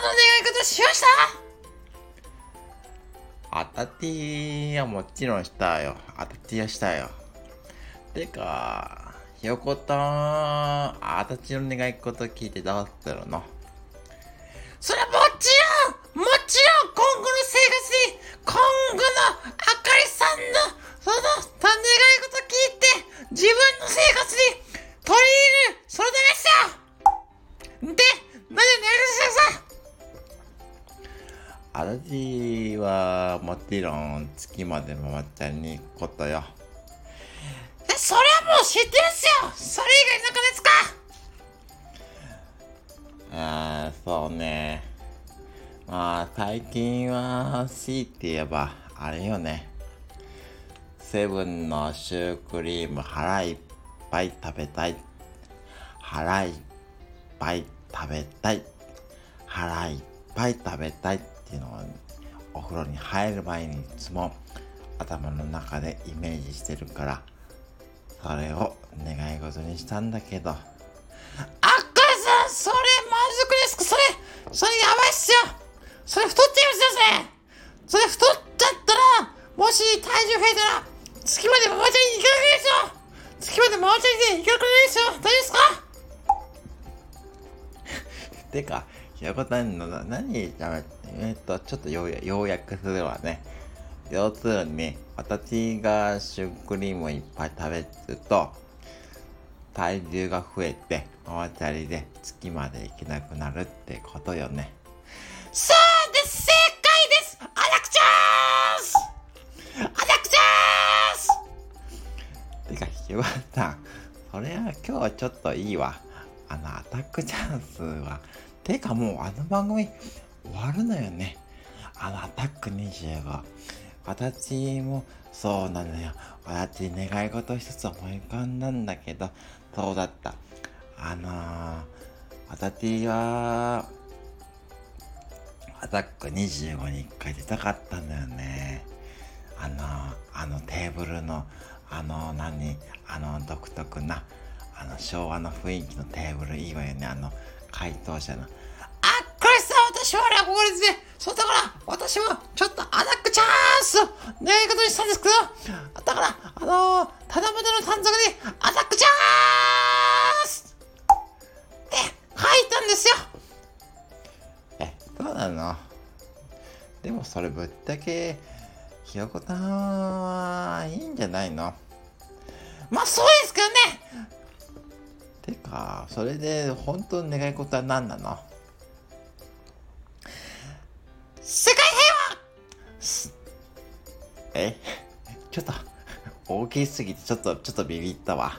の願い事しました？あたてはもちろんしたよ。あたてはしたよ。てか、ひよこたん、あたちの願い事聞いてどうするの？それははもちろん月までママちゃんに行くことよ。え、それはもう知ってるっすよそれ以外なんかですか？ああ、そうね。まあ、最近は、強いて言えば、あれよね。セブンのシュークリーム腹いっぱい食べたい。腹いっぱい食べたい。腹いっぱい食べたいっていうのを、お風呂に入る前にいつも頭の中でイメージしてるから、それを願い事にしたんだけど、あっかさん、それまずくですそれ、それやばいっすよ！それ太っちゃいますよ、それ！それ太っちゃったら、もし体重増えたら、月までママちゃんに行かなくないですよ月までママちゃんに行かなくないですよ！大丈夫ですか？てか、ひよこたんの何えっと、ちょっとようや要約するわね。要するに、私がシュークリームをいっぱい食べると、体重が増えて、ママチャリで月まで行けなくなるってことよね。そうです正解ですアタックチャンスアタックチャンスてか、ひよこたん、それは今日はちょっといいわ。あの、アタックチャンスは、てかもうあの番組終わるのよね。あの、アタック25。私もそうなのよ。私願い事一つ思い浮かんだんだけど、そうだった。あのー、私は、アタック25に一回出たかったんだよね。あのー、あのテーブルの、あの何、あの独特な、あの昭和の雰囲気のテーブルいいわよね。あの回答者の。あっこれさ私はね憧れですね。そうだから私はちょっとアタックチャンスを願い事にしたんですけどだからあのー、ただめでの短冊にアタックチャンスって書いたんですよ。え、そうなの？でもそれぶっちゃけ、ひよこたんはいいんじゃないの？まあそうですけどね。か、それで本当の願い事は何なの？世界平和！え？ちょっと、大きすぎてちょっと、ちょっとビビったわ。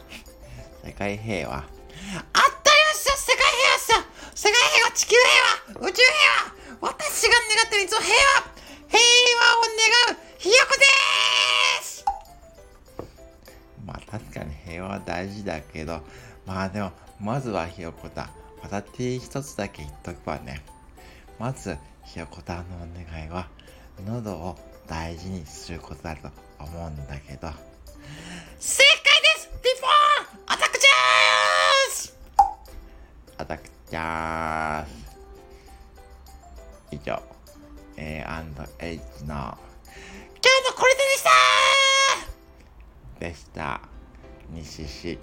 世界平和。あったりますよ世界平和っすよ！世界平和地球平和！宇宙平和！私が願ってるいつも平和！平和を願うひよこです！まあ確かに平和は大事だけど、まあでも、まずはひよこたん。私一つだけ言っとくわね。まず、ひよこたんのお願いは、喉を大事にすることだと思うんだけど、正解ですピンポーンアタックチャンスアタックチャース。以上、A&H の今日のこれででしたでした。西市